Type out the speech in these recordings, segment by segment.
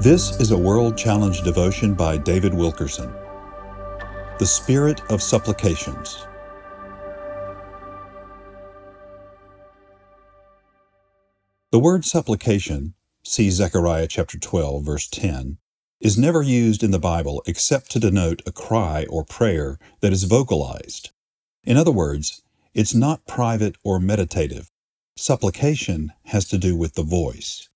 This is a World Challenge devotion by David Wilkerson. The Spirit of Supplications. The word supplication, see Zechariah chapter 12 verse 10, is never used in the Bible except to denote a cry or prayer that is vocalized. In other words, it's not private or meditative. Supplication has to do with the voice.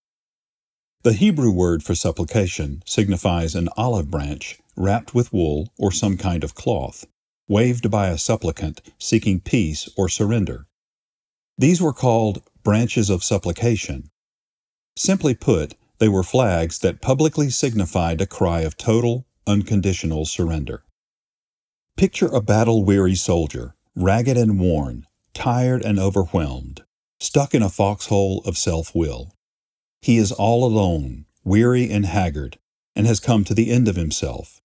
The Hebrew word for supplication signifies an olive branch wrapped with wool or some kind of cloth, waved by a supplicant seeking peace or surrender. These were called branches of supplication. Simply put, they were flags that publicly signified a cry of total, unconditional surrender. Picture a battle weary soldier, ragged and worn, tired and overwhelmed, stuck in a foxhole of self will. He is all alone, weary and haggard, and has come to the end of himself.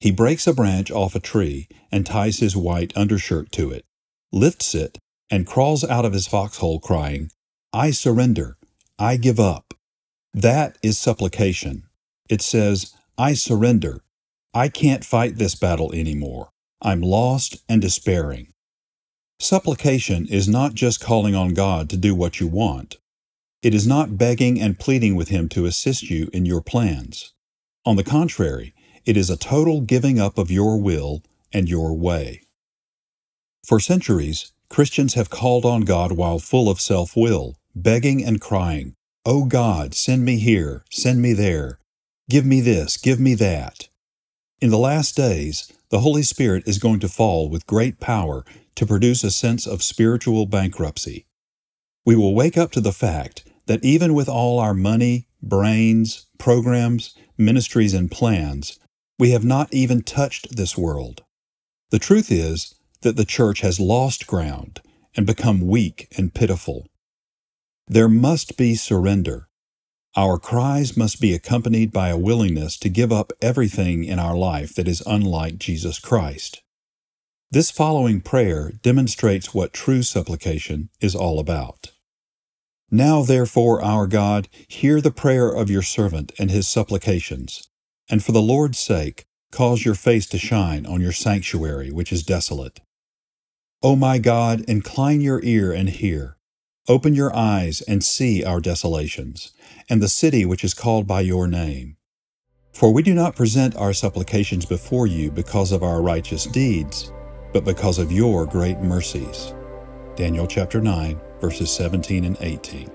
He breaks a branch off a tree and ties his white undershirt to it, lifts it, and crawls out of his foxhole crying, I surrender, I give up. That is supplication. It says, I surrender. I can't fight this battle anymore. I'm lost and despairing. Supplication is not just calling on God to do what you want. It is not begging and pleading with Him to assist you in your plans. On the contrary, it is a total giving up of your will and your way. For centuries, Christians have called on God while full of self will, begging and crying, O oh God, send me here, send me there, give me this, give me that. In the last days, the Holy Spirit is going to fall with great power to produce a sense of spiritual bankruptcy. We will wake up to the fact that even with all our money, brains, programs, ministries, and plans, we have not even touched this world. The truth is that the church has lost ground and become weak and pitiful. There must be surrender. Our cries must be accompanied by a willingness to give up everything in our life that is unlike Jesus Christ. This following prayer demonstrates what true supplication is all about. Now, therefore, our God, hear the prayer of your servant and his supplications, and for the Lord's sake, cause your face to shine on your sanctuary which is desolate. O my God, incline your ear and hear. Open your eyes and see our desolations, and the city which is called by your name. For we do not present our supplications before you because of our righteous deeds, but because of your great mercies. Daniel chapter 9, verses 17 and 18.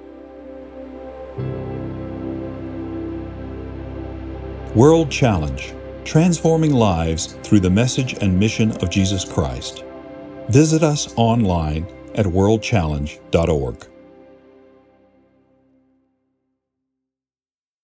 World Challenge Transforming Lives Through the Message and Mission of Jesus Christ. Visit us online at worldchallenge.org.